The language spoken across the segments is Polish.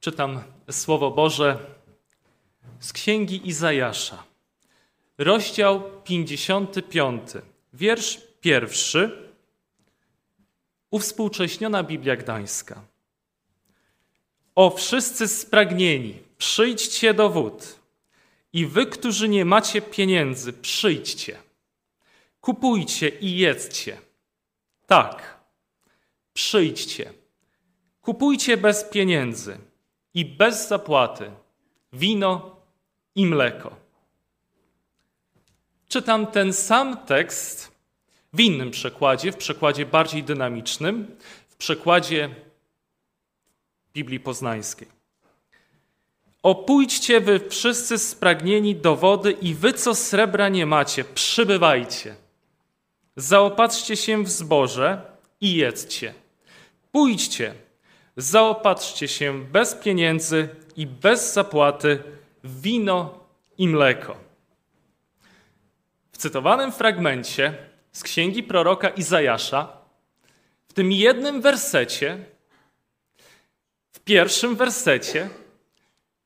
Czytam Słowo Boże z Księgi Izajasza, rozdział 55, wiersz pierwszy, uwspółcześniona Biblia Gdańska. O wszyscy spragnieni, przyjdźcie do wód. I wy, którzy nie macie pieniędzy, przyjdźcie. Kupujcie i jedzcie. Tak, przyjdźcie. Kupujcie bez pieniędzy i bez zapłaty wino i mleko. Czytam ten sam tekst w innym przekładzie, w przekładzie bardziej dynamicznym, w przekładzie Biblii Poznańskiej. Opójdźcie wy wszyscy spragnieni do wody i wy, co srebra nie macie, przybywajcie. Zaopatrzcie się w zboże i jedzcie. Pójdźcie, zaopatrzcie się bez pieniędzy i bez zapłaty w wino i mleko. W cytowanym fragmencie z księgi proroka Izajasza, w tym jednym wersecie, w pierwszym wersecie,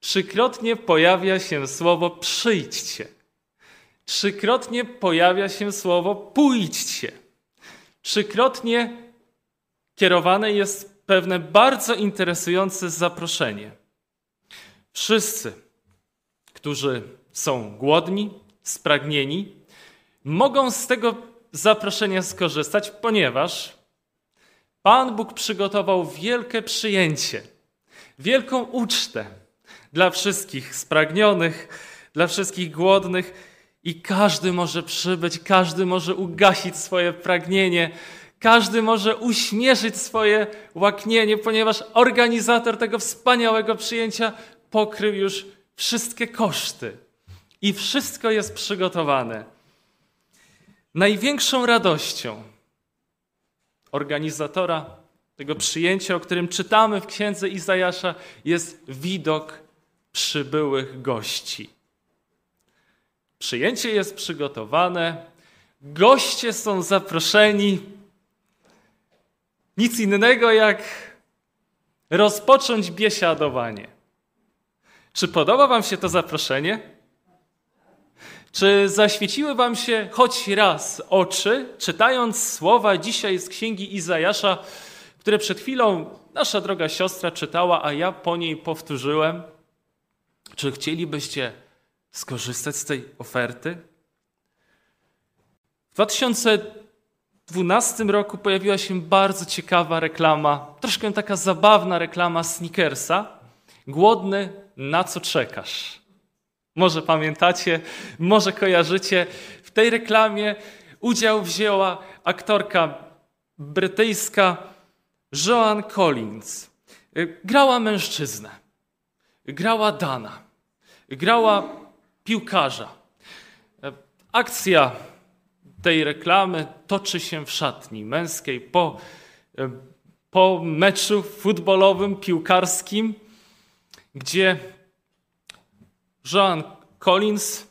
trzykrotnie pojawia się słowo przyjdźcie. Trzykrotnie pojawia się słowo pójdźcie. Trzykrotnie kierowane jest pewne bardzo interesujące zaproszenie. Wszyscy, którzy są głodni, spragnieni, mogą z tego zaproszenia skorzystać, ponieważ Pan Bóg przygotował wielkie przyjęcie, wielką ucztę dla wszystkich spragnionych, dla wszystkich głodnych i każdy może przybyć, każdy może ugasić swoje pragnienie, każdy może uśmieszyć swoje łaknienie, ponieważ organizator tego wspaniałego przyjęcia pokrył już wszystkie koszty i wszystko jest przygotowane. Największą radością organizatora tego przyjęcia, o którym czytamy w księdze Izajasza, jest widok przybyłych gości. Przyjęcie jest przygotowane, goście są zaproszeni. Nic innego jak rozpocząć biesiadowanie. Czy podoba Wam się to zaproszenie? Czy zaświeciły Wam się choć raz oczy, czytając słowa dzisiaj z księgi Izajasza, które przed chwilą nasza droga siostra czytała, a ja po niej powtórzyłem? Czy chcielibyście skorzystać z tej oferty? W 2012 roku pojawiła się bardzo ciekawa reklama, troszkę taka zabawna reklama Snickersa. Głodny, na co czekasz? Może pamiętacie, może kojarzycie. W tej reklamie udział wzięła aktorka brytyjska Joan Collins. Grała mężczyznę, grała Dana, grała piłkarza. Akcja tej reklamy toczy się w szatni męskiej po, po meczu futbolowym, piłkarskim, gdzie Joan Collins,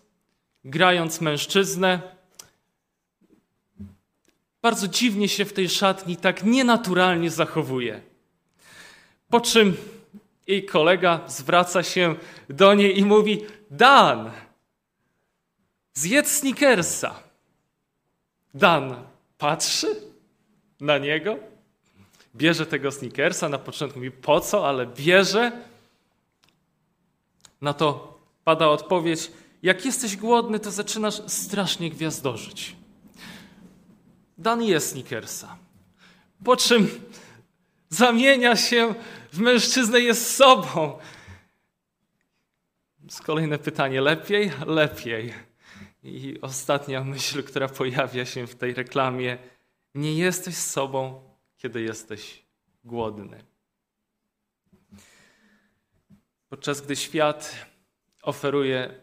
grając mężczyznę, bardzo dziwnie się w tej szatni tak nienaturalnie zachowuje. Po czym jej kolega zwraca się do niej i mówi: Dan, zjedz snickersa. Dan patrzy na niego, bierze tego snickersa. Na początku mówi: Po co, ale bierze. Na to pada odpowiedź: Jak jesteś głodny, to zaczynasz strasznie gwiazdorzyć. Dan je Snickersa. Po czym zamienia się w mężczyznę jest sobą. Z kolejne pytanie: lepiej? Lepiej. I ostatnia myśl, która pojawia się w tej reklamie: nie jesteś sobą, kiedy jesteś głodny. Podczas gdy świat oferuje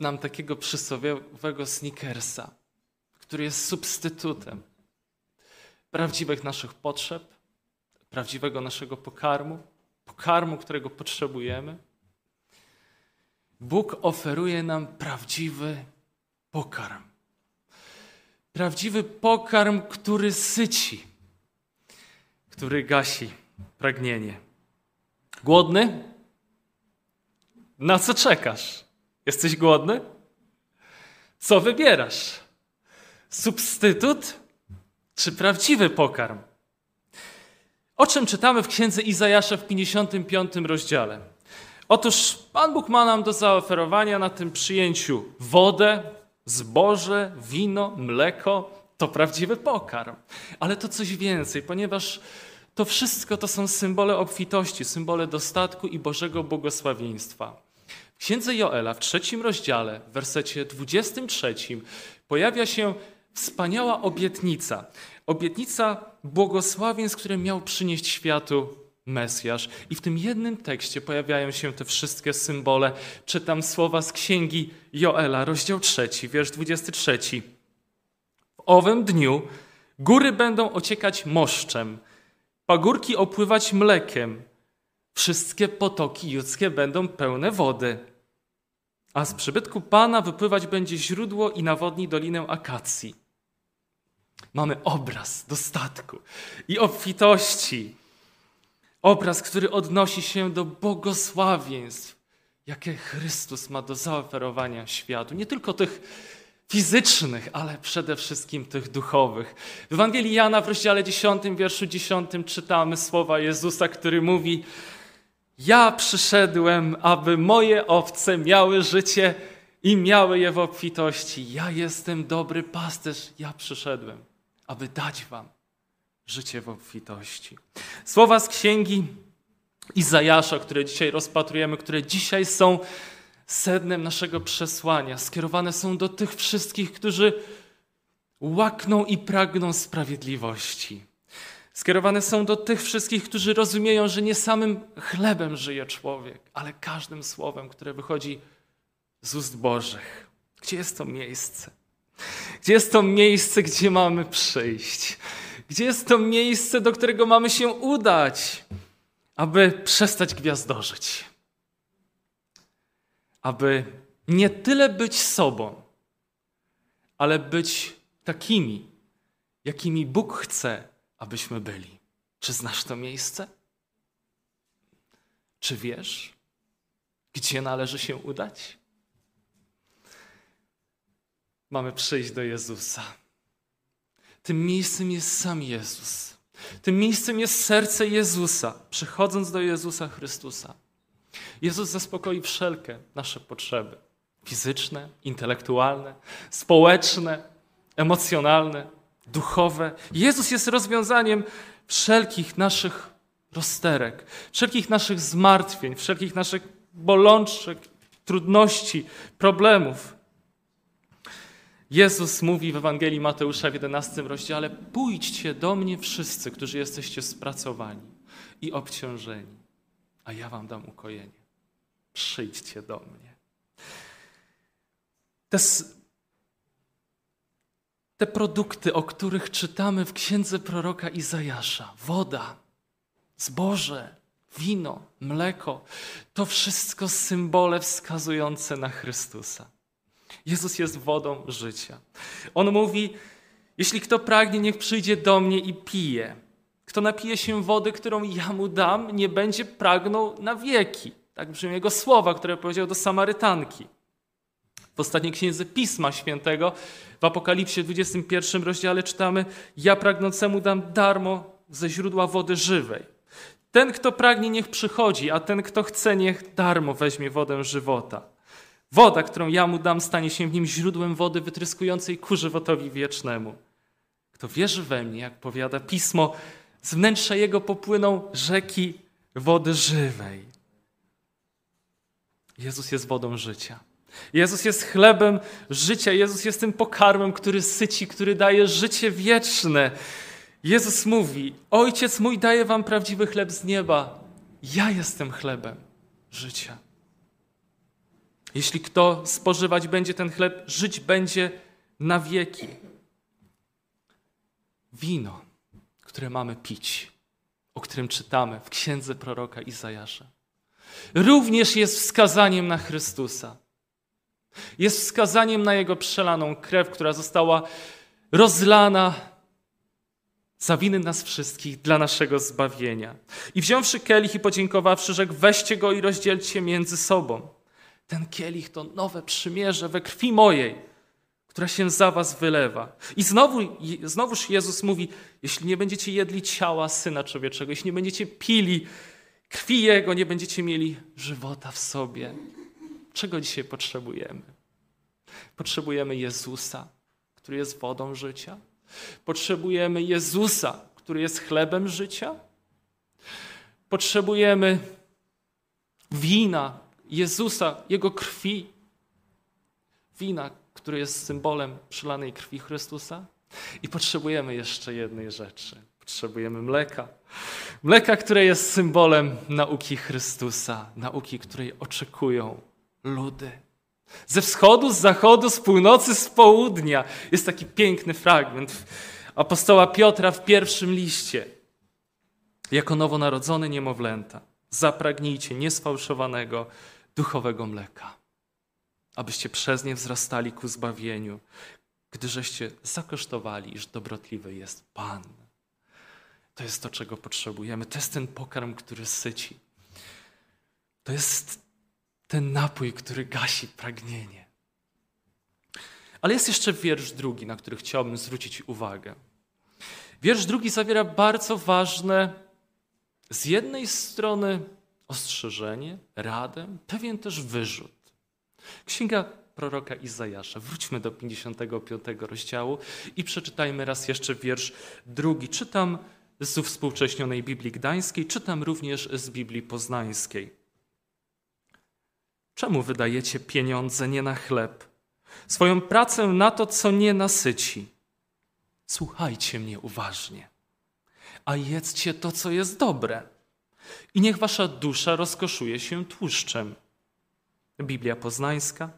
nam takiego przysłowiowego sneakersa, który jest substytutem prawdziwych naszych potrzeb, prawdziwego naszego pokarmu, pokarmu, którego potrzebujemy. Bóg oferuje nam prawdziwy pokarm. Prawdziwy pokarm, który syci, który gasi pragnienie. Głodny? Na co czekasz? Jesteś głodny? Co wybierasz? Substytut czy prawdziwy pokarm? O czym czytamy w księdze Izajasza w 55 rozdziale? Otóż Pan Bóg ma nam do zaoferowania na tym przyjęciu wodę, zboże, wino, mleko. To prawdziwy pokarm. Ale to coś więcej, ponieważ to wszystko to są symbole obfitości, symbole dostatku i Bożego błogosławieństwa. W księdze Joela w trzecim rozdziale, w wersecie 23, pojawia się wspaniała obietnica. Obietnica błogosławieństw, które miał przynieść światu Mesjasz. I w tym jednym tekście pojawiają się te wszystkie symbole. Czytam słowa z księgi Joela, rozdział 3, wiersz 23. W owym dniu góry będą ociekać moszczem, pagórki opływać mlekiem, wszystkie potoki judzkie będą pełne wody. A z przybytku Pana wypływać będzie źródło i nawodni dolinę akacji. Mamy obraz dostatku i obfitości. Obraz, który odnosi się do błogosławieństw, jakie Chrystus ma do zaoferowania światu. Nie tylko tych fizycznych, ale przede wszystkim tych duchowych. W Ewangelii Jana w rozdziale 10, wierszu 10 czytamy słowa Jezusa, który mówi: Ja przyszedłem, aby moje owce miały życie i miały je w obfitości. Ja jestem dobry pasterz, ja przyszedłem, aby dać wam życie w obfitości. Słowa z księgi Izajasza, które dzisiaj rozpatrujemy, które dzisiaj są sednem naszego przesłania, skierowane są do tych wszystkich, którzy łakną i pragną sprawiedliwości. Skierowane są do tych wszystkich, którzy rozumieją, że nie samym chlebem żyje człowiek, ale każdym słowem, które wychodzi z ust Bożych. Gdzie jest to miejsce? Gdzie jest to miejsce, gdzie mamy przyjść? Gdzie jest to miejsce, do którego mamy się udać, aby przestać gwiazdorzyć? Aby nie tyle być sobą, ale być takimi, jakimi Bóg chce, abyśmy byli. Czy znasz to miejsce? Czy wiesz, gdzie należy się udać? Mamy przyjść do Jezusa. Tym miejscem jest sam Jezus. Tym miejscem jest serce Jezusa, przychodząc do Jezusa Chrystusa. Jezus zaspokoi wszelkie nasze potrzeby fizyczne, intelektualne, społeczne, emocjonalne, duchowe. Jezus jest rozwiązaniem wszelkich naszych rozterek, wszelkich naszych zmartwień, wszelkich naszych bolączek, trudności, problemów. Jezus mówi w Ewangelii Mateusza w 11 rozdziale: Pójdźcie do mnie wszyscy, którzy jesteście spracowani i obciążeni, a ja wam dam ukojenie. Przyjdźcie do mnie. Te, te produkty, o których czytamy w księdze proroka Izajasza woda, zboże, wino, mleko to wszystko symbole wskazujące na Chrystusa. Jezus jest wodą życia. On mówi: Jeśli kto pragnie, niech przyjdzie do mnie i pije. Kto napije się wody, którą ja mu dam, nie będzie pragnął na wieki. Tak brzmi jego słowa, które powiedział do Samarytanki. W ostatniej księdze Pisma Świętego, w Apokalipsie 21 rozdziale czytamy: Ja pragnącemu dam darmo ze źródła wody żywej. Ten, kto pragnie, niech przychodzi, a ten, kto chce, niech darmo weźmie wodę żywota. Woda, którą ja mu dam, stanie się w nim źródłem wody wytryskującej ku żywotowi wiecznemu. Kto wierzy we mnie, jak powiada pismo, z wnętrza jego popłyną rzeki wody żywej. Jezus jest wodą życia. Jezus jest chlebem życia. Jezus jest tym pokarmem, który syci, który daje życie wieczne. Jezus mówi: Ojciec mój daje wam prawdziwy chleb z nieba. Ja jestem chlebem życia. Jeśli kto spożywać będzie ten chleb, żyć będzie na wieki. Wino, które mamy pić, o którym czytamy w księdze proroka Izajasza, również jest wskazaniem na Chrystusa. Jest wskazaniem na Jego przelaną krew, która została rozlana za winy nas wszystkich dla naszego zbawienia. I wziąwszy kielich i podziękowawszy, rzekł, weźcie go i rozdzielcie między sobą. Ten kielich to nowe przymierze we krwi mojej, która się za was wylewa. I znowu, znowuż Jezus mówi, jeśli nie będziecie jedli ciała Syna Człowieczego, jeśli nie będziecie pili krwi Jego, nie będziecie mieli żywota w sobie. Czego dzisiaj potrzebujemy? Potrzebujemy Jezusa, który jest wodą życia. Potrzebujemy Jezusa, który jest chlebem życia. Potrzebujemy wina Jezusa, Jego krwi. Wina, które jest symbolem przelanej krwi Chrystusa. I potrzebujemy jeszcze jednej rzeczy. Potrzebujemy mleka. Mleka, które jest symbolem nauki Chrystusa, nauki, której oczekują ludy. Ze wschodu, z zachodu, z północy, z południa. Jest taki piękny fragment apostoła Piotra w pierwszym liście. Jako nowonarodzone niemowlęta, zapragnijcie niesfałszowanego duchowego mleka, abyście przez nie wzrastali ku zbawieniu, gdyżeście zakosztowali, iż dobrotliwy jest Pan. To jest to, czego potrzebujemy. To jest ten pokarm, który syci. To jest ten napój, który gasi pragnienie. Ale jest jeszcze wiersz drugi, na który chciałbym zwrócić uwagę. Wiersz drugi zawiera bardzo ważne, z jednej strony ostrzeżenie, radę, pewien też wyrzut. Księga proroka Izajasza. Wróćmy do 55 rozdziału i przeczytajmy raz jeszcze wiersz drugi. Czytam z współcześnionej Biblii Gdańskiej, czytam również z Biblii Poznańskiej. Czemu wydajecie pieniądze nie na chleb, swoją pracę na to, co nie nasyci? Słuchajcie mnie uważnie, a jedzcie to, co jest dobre, i niech wasza dusza rozkoszuje się tłuszczem. Biblia Poznańska.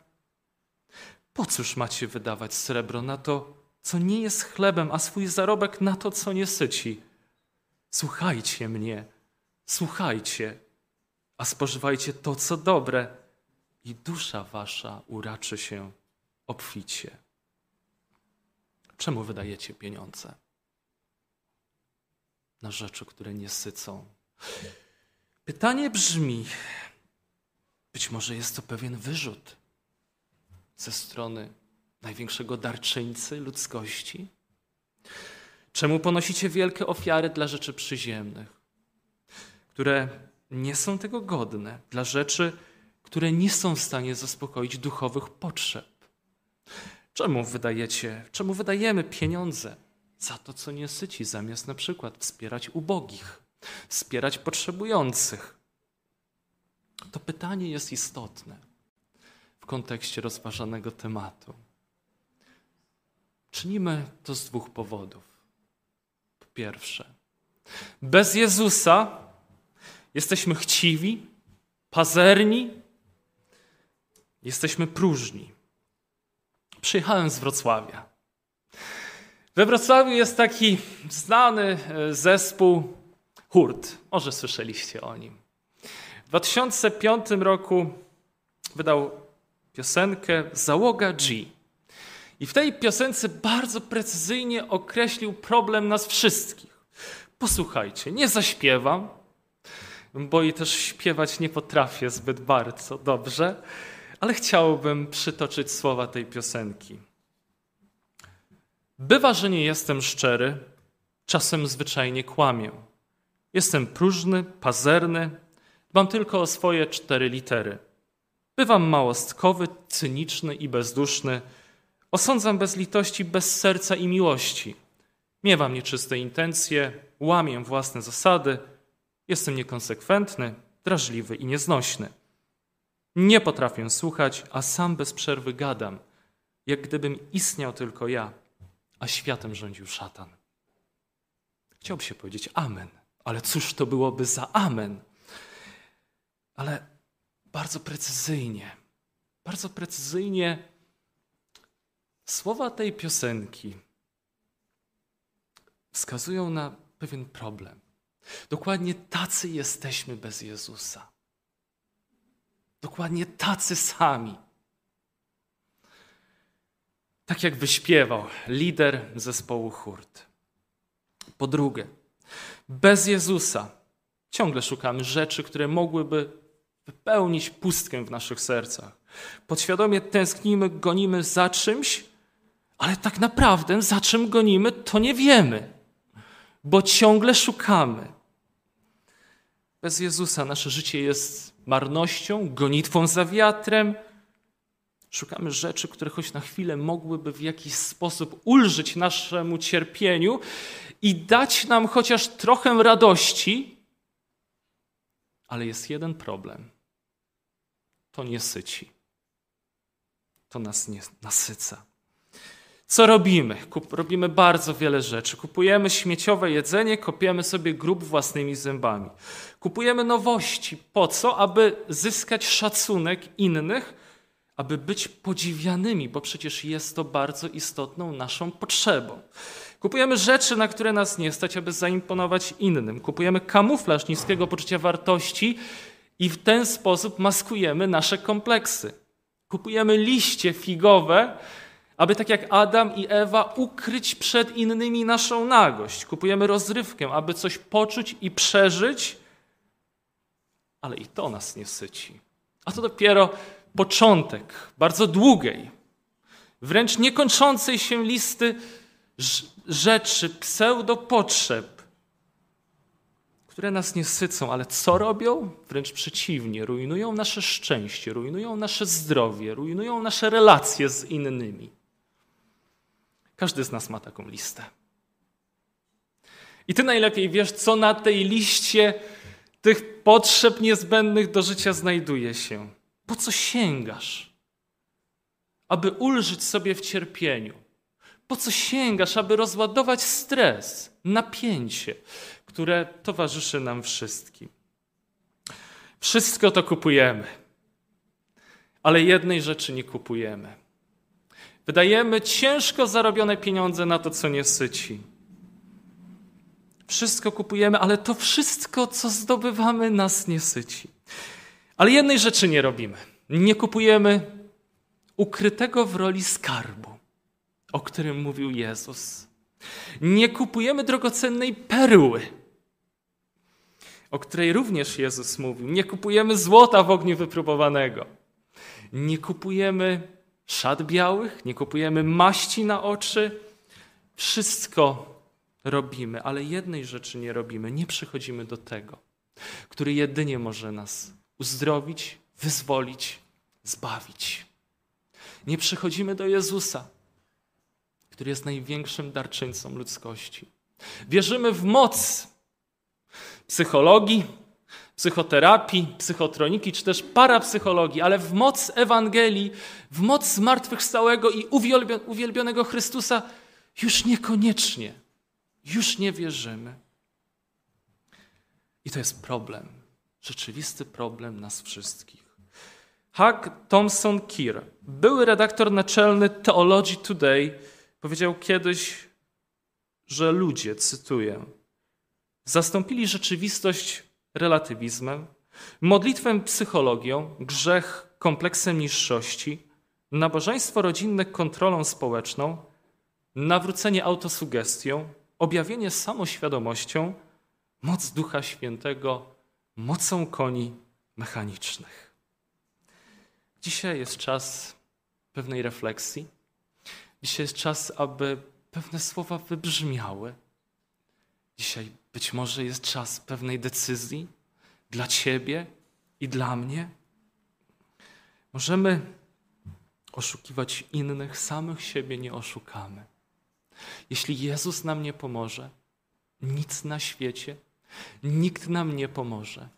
Po cóż macie wydawać srebro na to, co nie jest chlebem, a swój zarobek na to, co nie syci? Słuchajcie mnie, słuchajcie, a spożywajcie to, co dobre, i dusza wasza uraczy się obficie. Czemu wydajecie pieniądze? Na rzeczy, które nie sycą. Pytanie brzmi: być może jest to pewien wyrzut ze strony największego darczyńcy ludzkości? Czemu ponosicie wielkie ofiary dla rzeczy przyziemnych, które nie są tego godne, dla rzeczy, które nie są w stanie zaspokoić duchowych potrzeb? Czemu wydajecie, czemu wydajemy pieniądze za to, co nie syci, zamiast na przykład wspierać ubogich, wspierać potrzebujących? To pytanie jest istotne w kontekście rozważanego tematu. Czynimy to z dwóch powodów. Po pierwsze, bez Jezusa jesteśmy chciwi, pazerni, jesteśmy próżni. Przyjechałem z Wrocławia. We Wrocławiu jest taki znany e, zespół Hurt. Może słyszeliście o nim. W 2005 roku wydał piosenkę Załoga G. I w tej piosence bardzo precyzyjnie określił problem nas wszystkich. Posłuchajcie, nie zaśpiewam, bo i też śpiewać nie potrafię zbyt bardzo dobrze, ale chciałbym przytoczyć słowa tej piosenki. Bywa, że nie jestem szczery, czasem zwyczajnie kłamię. Jestem próżny, pazerny, dbam tylko o swoje cztery litery. Bywam małostkowy, cyniczny i bezduszny, osądzam bez litości, bez serca i miłości. Miewam nieczyste intencje, łamię własne zasady, jestem niekonsekwentny, drażliwy i nieznośny. Nie potrafię słuchać, a sam bez przerwy gadam, jak gdybym istniał tylko ja, a światem rządził szatan. Chciałby się powiedzieć amen, ale cóż to byłoby za amen? Ale bardzo precyzyjnie, bardzo precyzyjnie słowa tej piosenki wskazują na pewien problem. Dokładnie tacy jesteśmy bez Jezusa. Dokładnie tacy sami. Tak jak wyśpiewał lider zespołu Hurt. Po drugie, bez Jezusa ciągle szukamy rzeczy, które mogłyby wypełnić pustkę w naszych sercach. Podświadomie tęsknimy, gonimy za czymś, ale tak naprawdę za czym gonimy, to nie wiemy, bo ciągle szukamy. Bez Jezusa nasze życie jest marnością, gonitwą za wiatrem. Szukamy rzeczy, które choć na chwilę mogłyby w jakiś sposób ulżyć naszemu cierpieniu i dać nam chociaż trochę radości, ale jest jeden problem. To nie syci. To nas nie nasyca. Co robimy? Kup, robimy bardzo wiele rzeczy. Kupujemy śmieciowe jedzenie, kopiemy sobie grób własnymi zębami. Kupujemy nowości. Po co? Aby zyskać szacunek innych, aby być podziwianymi, bo przecież jest to bardzo istotną naszą potrzebą. Kupujemy rzeczy, na które nas nie stać, aby zaimponować innym. Kupujemy kamuflaż niskiego poczucia wartości i w ten sposób maskujemy nasze kompleksy. Kupujemy liście figowe, aby tak jak Adam i Ewa ukryć przed innymi naszą nagość. Kupujemy rozrywkę, aby coś poczuć i przeżyć, ale i to nas nie syci. A to dopiero początek bardzo długiej, wręcz niekończącej się listy rzeczy, pseudopotrzeb, które nas nie sycą, ale co robią? Wręcz przeciwnie, rujnują nasze szczęście, rujnują nasze zdrowie, rujnują nasze relacje z innymi. Każdy z nas ma taką listę. I ty najlepiej wiesz, co na tej liście tych potrzeb niezbędnych do życia znajduje się. Po co sięgasz? Aby ulżyć sobie w cierpieniu. Po co sięgasz, aby rozładować stres, napięcie, które towarzyszy nam wszystkim? Wszystko to kupujemy, ale jednej rzeczy nie kupujemy. Wydajemy ciężko zarobione pieniądze na to, co nie syci. Wszystko kupujemy, ale to wszystko, co zdobywamy, nas nie syci. Ale jednej rzeczy nie robimy. Nie kupujemy ukrytego w roli skarbu, o którym mówił Jezus. Nie kupujemy drogocennej perły, o której również Jezus mówił. Nie kupujemy złota w ogniu wypróbowanego. Nie kupujemy szat białych, nie kupujemy maści na oczy. Wszystko robimy, ale jednej rzeczy nie robimy. Nie przychodzimy do tego, który jedynie może nas uzdrowić, wyzwolić, zbawić. Nie przychodzimy do Jezusa, który jest największym darczyńcą ludzkości. Wierzymy w moc psychologii, psychoterapii, psychotroniki, czy też parapsychologii, ale w moc Ewangelii, w moc zmartwychwstałego i uwielbionego Chrystusa już niekoniecznie, już nie wierzymy. I to jest problem, rzeczywisty problem nas wszystkich. Hug Thompson Keir, były redaktor naczelny Theology Today, powiedział kiedyś, że ludzie, cytuję, zastąpili rzeczywistość relatywizmem, modlitwę psychologią, grzech kompleksem niższości, nabożeństwo rodzinne kontrolą społeczną, nawrócenie autosugestią, objawienie samoświadomością, moc Ducha Świętego, mocą koni mechanicznych. Dzisiaj jest czas pewnej refleksji. Dzisiaj jest czas, aby pewne słowa wybrzmiały. Dzisiaj być może jest czas pewnej decyzji dla Ciebie i dla mnie. Możemy oszukiwać innych, samych siebie nie oszukamy. Jeśli Jezus nam nie pomoże, nic na świecie, nikt nam nie pomoże.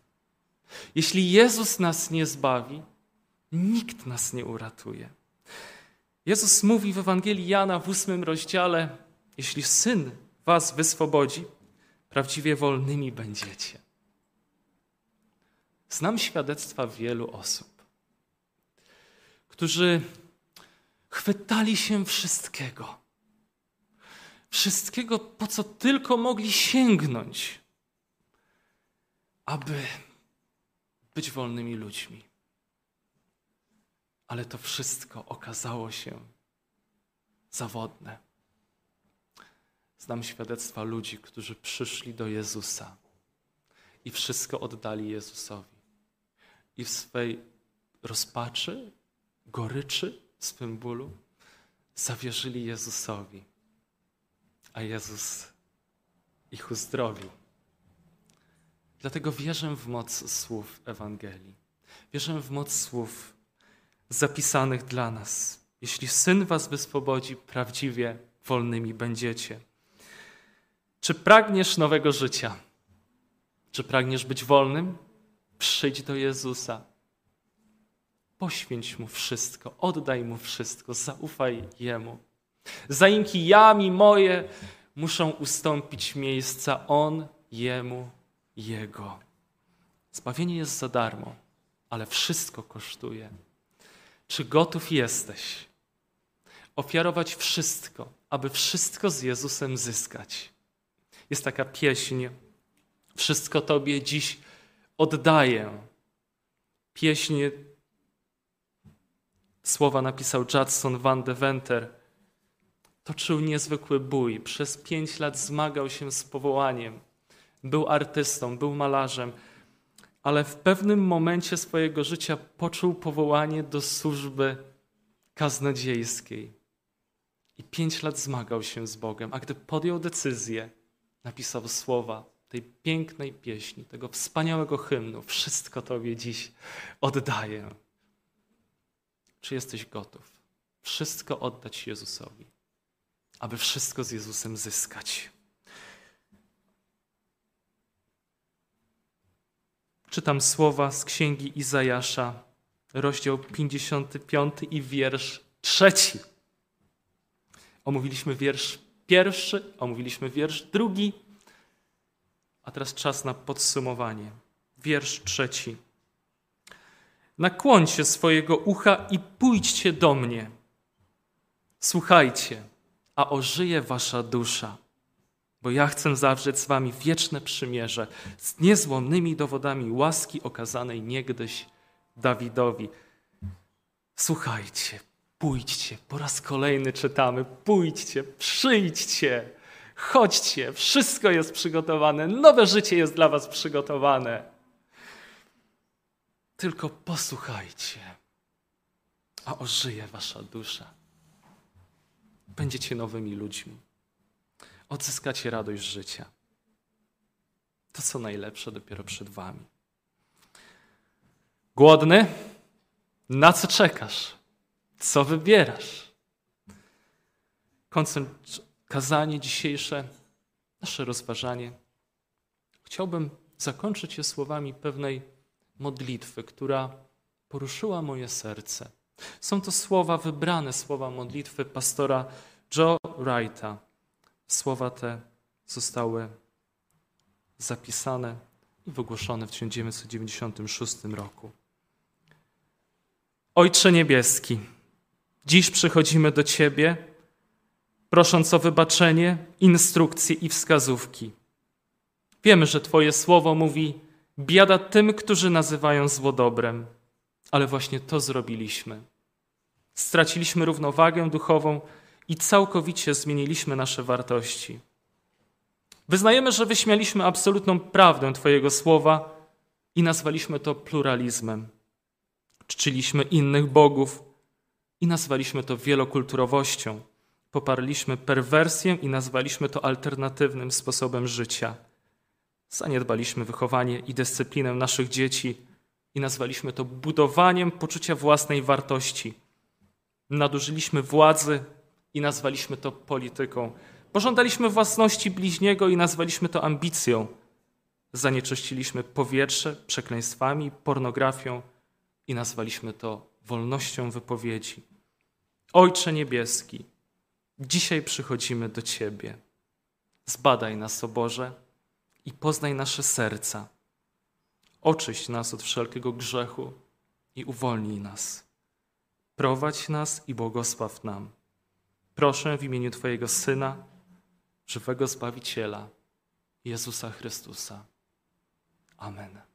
Jeśli Jezus nas nie zbawi, nikt nas nie uratuje. Jezus mówi w Ewangelii Jana w ósmym rozdziale: Jeśli syn was wyswobodzi, prawdziwie wolnymi będziecie. Znam świadectwa wielu osób, którzy chwytali się wszystkiego. Wszystkiego, po co tylko mogli sięgnąć, aby być wolnymi ludźmi. Ale to wszystko okazało się zawodne Znam świadectwa ludzi, którzy przyszli do Jezusa i wszystko oddali Jezusowi. I w swej rozpaczy, goryczy, swym bólu zawierzyli Jezusowi. A Jezus ich uzdrowił. Dlatego wierzę w moc słów Ewangelii. Wierzę w moc słów zapisanych dla nas. Jeśli Syn was wyswobodzi, prawdziwie wolnymi będziecie. Czy pragniesz nowego życia? Czy pragniesz być wolnym? Przyjdź do Jezusa. Poświęć Mu wszystko, oddaj Mu wszystko, zaufaj Jemu. Zanim kijami moje muszą ustąpić miejsca, On Jemu, Jego. Zbawienie jest za darmo, ale wszystko kosztuje. Czy gotów jesteś ofiarować wszystko, aby wszystko z Jezusem zyskać? Jest taka pieśń, wszystko Tobie dziś oddaję. Pieśń, słowa napisał Judson van de Venter. Toczył niezwykły bój. Przez pięć lat zmagał się z powołaniem. Był artystą, był malarzem, ale w pewnym momencie swojego życia poczuł powołanie do służby kaznodziejskiej. I pięć lat zmagał się z Bogiem, a gdy podjął decyzję, napisał słowa tej pięknej pieśni, tego wspaniałego hymnu. Wszystko Tobie dziś oddaję. Czy jesteś gotów wszystko oddać Jezusowi, aby wszystko z Jezusem zyskać? Czytam słowa z księgi Izajasza, rozdział 55 i wiersz trzeci. Omówiliśmy wiersz pierwszy, omówiliśmy wiersz drugi, a teraz czas na podsumowanie. Wiersz trzeci. Nakłońcie swojego ucha i pójdźcie do mnie. Słuchajcie, a ożyje wasza dusza, bo ja chcę zawrzeć z wami wieczne przymierze z niezłomnymi dowodami łaski okazanej niegdyś Dawidowi. Słuchajcie, pójdźcie, po raz kolejny czytamy, pójdźcie, przyjdźcie, chodźcie, wszystko jest przygotowane, nowe życie jest dla was przygotowane. Tylko posłuchajcie, a ożyje wasza dusza. Będziecie nowymi ludźmi. Odzyskacie radość życia. To, co najlepsze, dopiero przed wami. Głodny? Na co czekasz? Co wybierasz? Koncentr kazanie dzisiejsze, nasze rozważanie. Chciałbym zakończyć je słowami pewnej modlitwy, która poruszyła moje serce. Są to słowa wybrane, słowa modlitwy pastora Joe Wrighta. Słowa te zostały zapisane i wygłoszone w 1996 roku. Ojcze Niebieski, dziś przychodzimy do Ciebie, prosząc o wybaczenie, instrukcje i wskazówki. Wiemy, że Twoje słowo mówi: Biada tym, którzy nazywają zło dobrem, ale właśnie to zrobiliśmy. Straciliśmy równowagę duchową i całkowicie zmieniliśmy nasze wartości. Wyznajemy, że wyśmialiśmy absolutną prawdę Twojego słowa i nazwaliśmy to pluralizmem. Czciliśmy innych bogów i nazwaliśmy to wielokulturowością. Poparliśmy perwersję i nazwaliśmy to alternatywnym sposobem życia. Zaniedbaliśmy wychowanie i dyscyplinę naszych dzieci i nazwaliśmy to budowaniem poczucia własnej wartości. Nadużyliśmy władzy i nazwaliśmy to polityką. Pożądaliśmy własności bliźniego i nazwaliśmy to ambicją. Zanieczyściliśmy powietrze przekleństwami, pornografią i nazwaliśmy to wolnością wypowiedzi. Ojcze Niebieski, dzisiaj przychodzimy do Ciebie. Zbadaj nas, o Boże, i poznaj nasze serca. Oczyść nas od wszelkiego grzechu i uwolnij nas. Prowadź nas i błogosław nam. Proszę w imieniu Twojego Syna, żywego Zbawiciela, Jezusa Chrystusa. Amen.